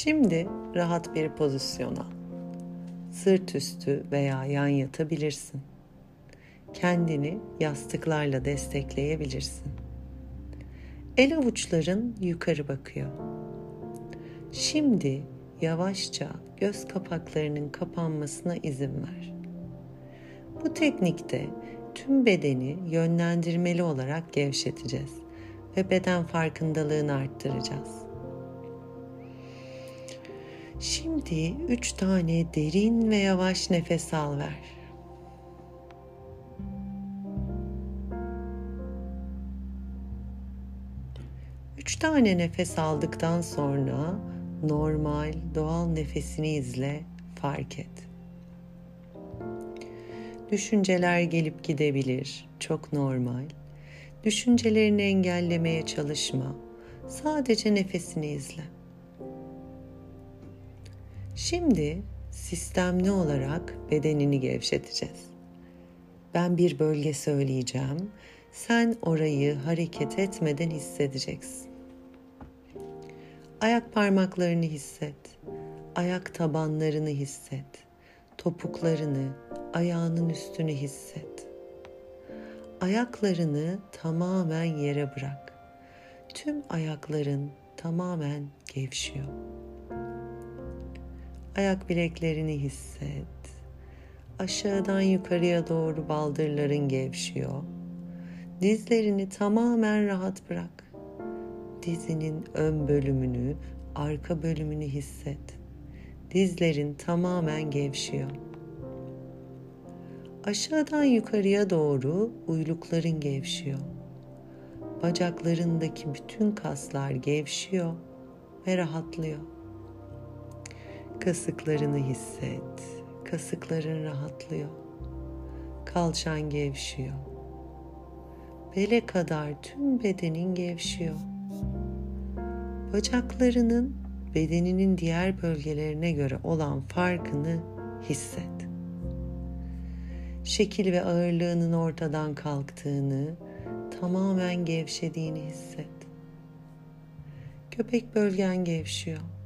Şimdi rahat bir pozisyon al. Sırt üstü veya yan yatabilirsin. Kendini yastıklarla destekleyebilirsin. El avuçların yukarı bakıyor. Şimdi yavaşça göz kapaklarının kapanmasına izin ver. Bu teknikte tüm bedeni yönlendirmeli olarak gevşeteceğiz ve beden farkındalığını arttıracağız. Şimdi üç tane derin ve yavaş nefes al ver. Üç tane nefes aldıktan sonra normal, doğal nefesini izle, fark et. Düşünceler gelip gidebilir, çok normal. Düşüncelerini engellemeye çalışma. Sadece nefesini izle. Şimdi sistemli olarak bedenini gevşeteceğiz. Ben bir bölge söyleyeceğim. Sen orayı hareket etmeden hissedeceksin. Ayak parmaklarını hisset. Ayak tabanlarını hisset. Topuklarını, ayağının üstünü hisset. Ayaklarını tamamen yere bırak. Tüm ayakların tamamen gevşiyor. Ayak bileklerini hisset. Aşağıdan yukarıya doğru baldırların gevşiyor. Dizlerini tamamen rahat bırak. Dizinin ön bölümünü, arka bölümünü hisset. Dizlerin tamamen gevşiyor. Aşağıdan yukarıya doğru uylukların gevşiyor. Bacaklarındaki bütün kaslar gevşiyor ve rahatlıyor. Kasıklarını hisset. Kasıkların rahatlıyor. Kalçan gevşiyor. Bele kadar tüm bedenin gevşiyor. Bacaklarının bedeninin diğer bölgelerine göre olan farkını hisset. Şekil ve ağırlığının ortadan kalktığını, tamamen gevşediğini hisset. Göbek bölgen gevşiyor.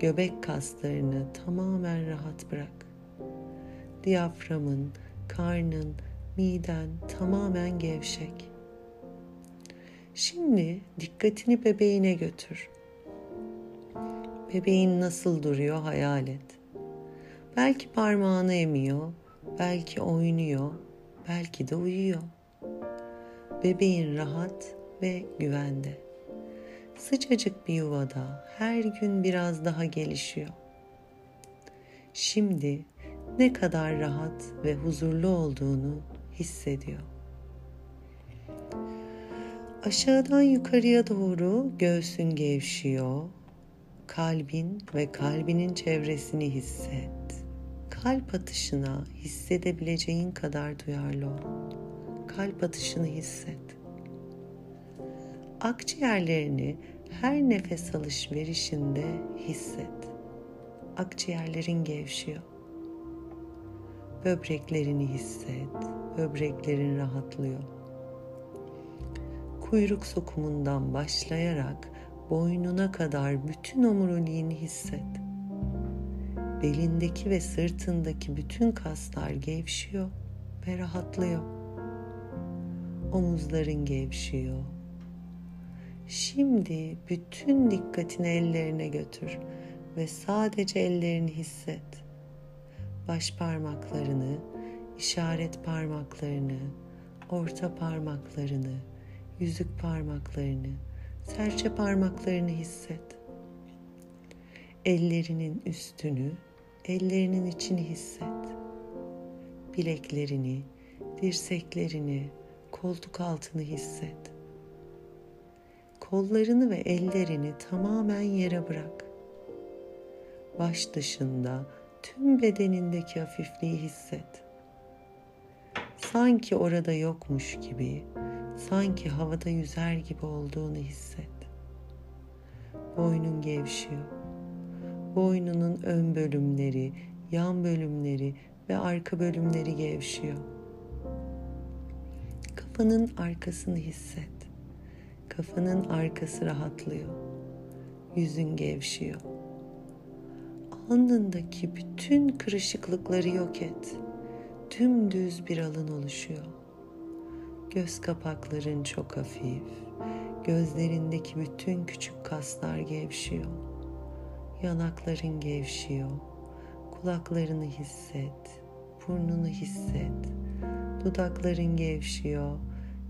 Göbek kaslarını tamamen rahat bırak. Diyaframın, karnın, miden tamamen gevşek. Şimdi dikkatini bebeğine götür. Bebeğin nasıl duruyor hayal et. Belki parmağını emiyor, belki oynuyor, belki de uyuyor. Bebeğin rahat ve güvende. Sıcacık bir yuvada her gün biraz daha gelişiyor. Şimdi ne kadar rahat ve huzurlu olduğunu hissediyor. Aşağıdan yukarıya doğru göğsün gevşiyor. Kalbin ve kalbinin çevresini hisset. Kalp atışına hissedebileceğin kadar duyarlı ol. Kalp atışını hisset. Akciğerlerini her nefes alışverişinde hisset. Akciğerlerin gevşiyor. Böbreklerini hisset. Böbreklerin rahatlıyor. Kuyruk sokumundan başlayarak boynuna kadar bütün omuriliğini hisset. Belindeki ve sırtındaki bütün kaslar gevşiyor ve rahatlıyor. Omuzların gevşiyor. Şimdi bütün dikkatini ellerine götür ve sadece ellerini hisset. Baş parmaklarını, işaret parmaklarını, orta parmaklarını, yüzük parmaklarını, serçe parmaklarını hisset. Ellerinin üstünü, ellerinin içini hisset. Bileklerini, dirseklerini, koltuk altını hisset. Kollarını ve ellerini tamamen yere bırak. Baş dışında tüm bedenindeki hafifliği hisset. Sanki orada yokmuş gibi, sanki havada yüzer gibi olduğunu hisset. Boynun gevşiyor. Boynunun ön bölümleri, yan bölümleri ve arka bölümleri gevşiyor. Kafanın arkasını hisset. Kafanın arkası rahatlıyor. Yüzün gevşiyor. Alnındaki bütün kırışıklıkları yok et. Dümdüz bir alın oluşuyor. Göz kapakların çok hafif. Gözlerindeki bütün küçük kaslar gevşiyor. Yanakların gevşiyor. Kulaklarını hisset. Burnunu hisset. Dudakların gevşiyor.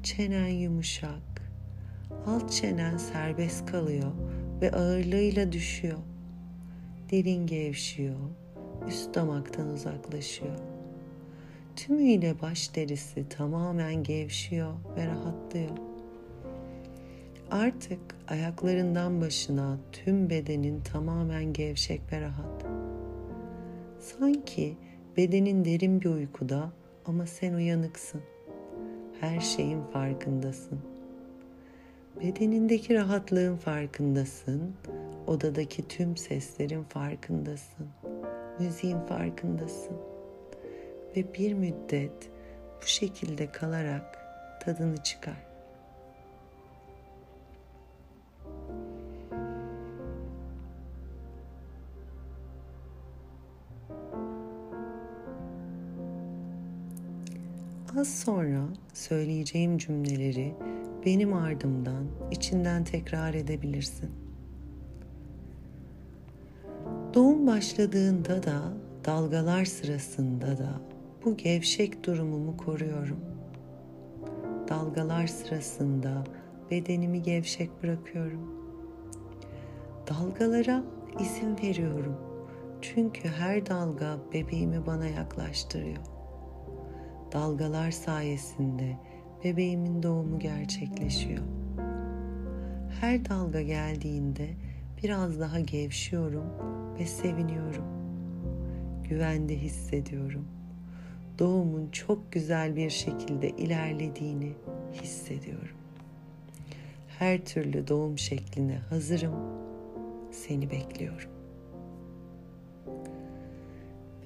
Çenen yumuşak. Alt çenen serbest kalıyor ve ağırlığıyla düşüyor. Dilin gevşiyor. Üst damaktan uzaklaşıyor. Tümüyle baş derisi tamamen gevşiyor ve rahatlıyor. Artık ayaklarından başına tüm bedenin tamamen gevşek ve rahat. Sanki bedenin derin bir uykuda ama sen uyanıksın. Her şeyin farkındasın. Bedenindeki rahatlığın farkındasın. Odadaki tüm seslerin farkındasın. Müziğin farkındasın. Ve bir müddet bu şekilde kalarak tadını çıkar. Az sonra söyleyeceğim cümleleri benim ardımdan içinden tekrar edebilirsin. Doğum başladığında da dalgalar sırasında da bu gevşek durumumu koruyorum. Dalgalar sırasında bedenimi gevşek bırakıyorum. Dalgalara izin veriyorum. Çünkü her dalga bebeğimi bana yaklaştırıyor dalgalar sayesinde bebeğimin doğumu gerçekleşiyor. Her dalga geldiğinde biraz daha gevşiyorum ve seviniyorum. Güvende hissediyorum. Doğumun çok güzel bir şekilde ilerlediğini hissediyorum. Her türlü doğum şekline hazırım. Seni bekliyorum.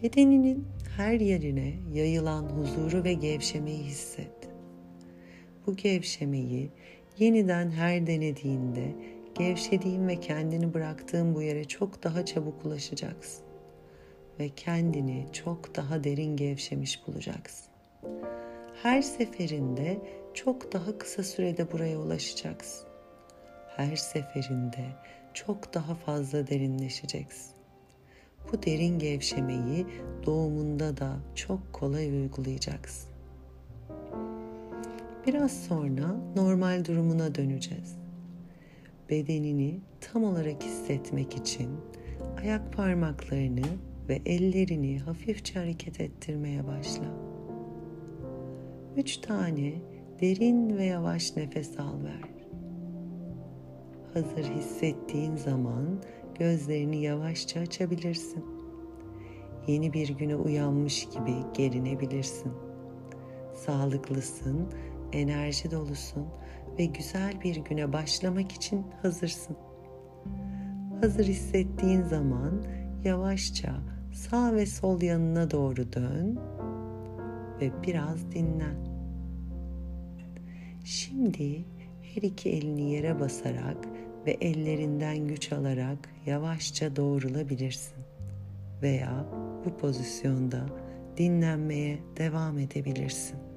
Bedeninin her yerine yayılan huzuru ve gevşemeyi hisset. Bu gevşemeyi yeniden her denediğinde gevşediğin ve kendini bıraktığın bu yere çok daha çabuk ulaşacaksın ve kendini çok daha derin gevşemiş bulacaksın. Her seferinde çok daha kısa sürede buraya ulaşacaksın. Her seferinde çok daha fazla derinleşeceksin. Bu derin gevşemeyi doğumunda da çok kolay uygulayacaksın. Biraz sonra normal durumuna döneceğiz. Bedenini tam olarak hissetmek için ayak parmaklarını ve ellerini hafifçe hareket ettirmeye başla. Üç tane derin ve yavaş nefes al ver. Hazır hissettiğin zaman gözlerini yavaşça açabilirsin. Yeni bir güne uyanmış gibi gerinebilirsin. Sağlıklısın, enerji dolusun ve güzel bir güne başlamak için hazırsın. Hazır hissettiğin zaman yavaşça sağ ve sol yanına doğru dön ve biraz dinlen. Şimdi her iki elini yere basarak ve ellerinden güç alarak yavaşça doğrulabilirsin veya bu pozisyonda dinlenmeye devam edebilirsin.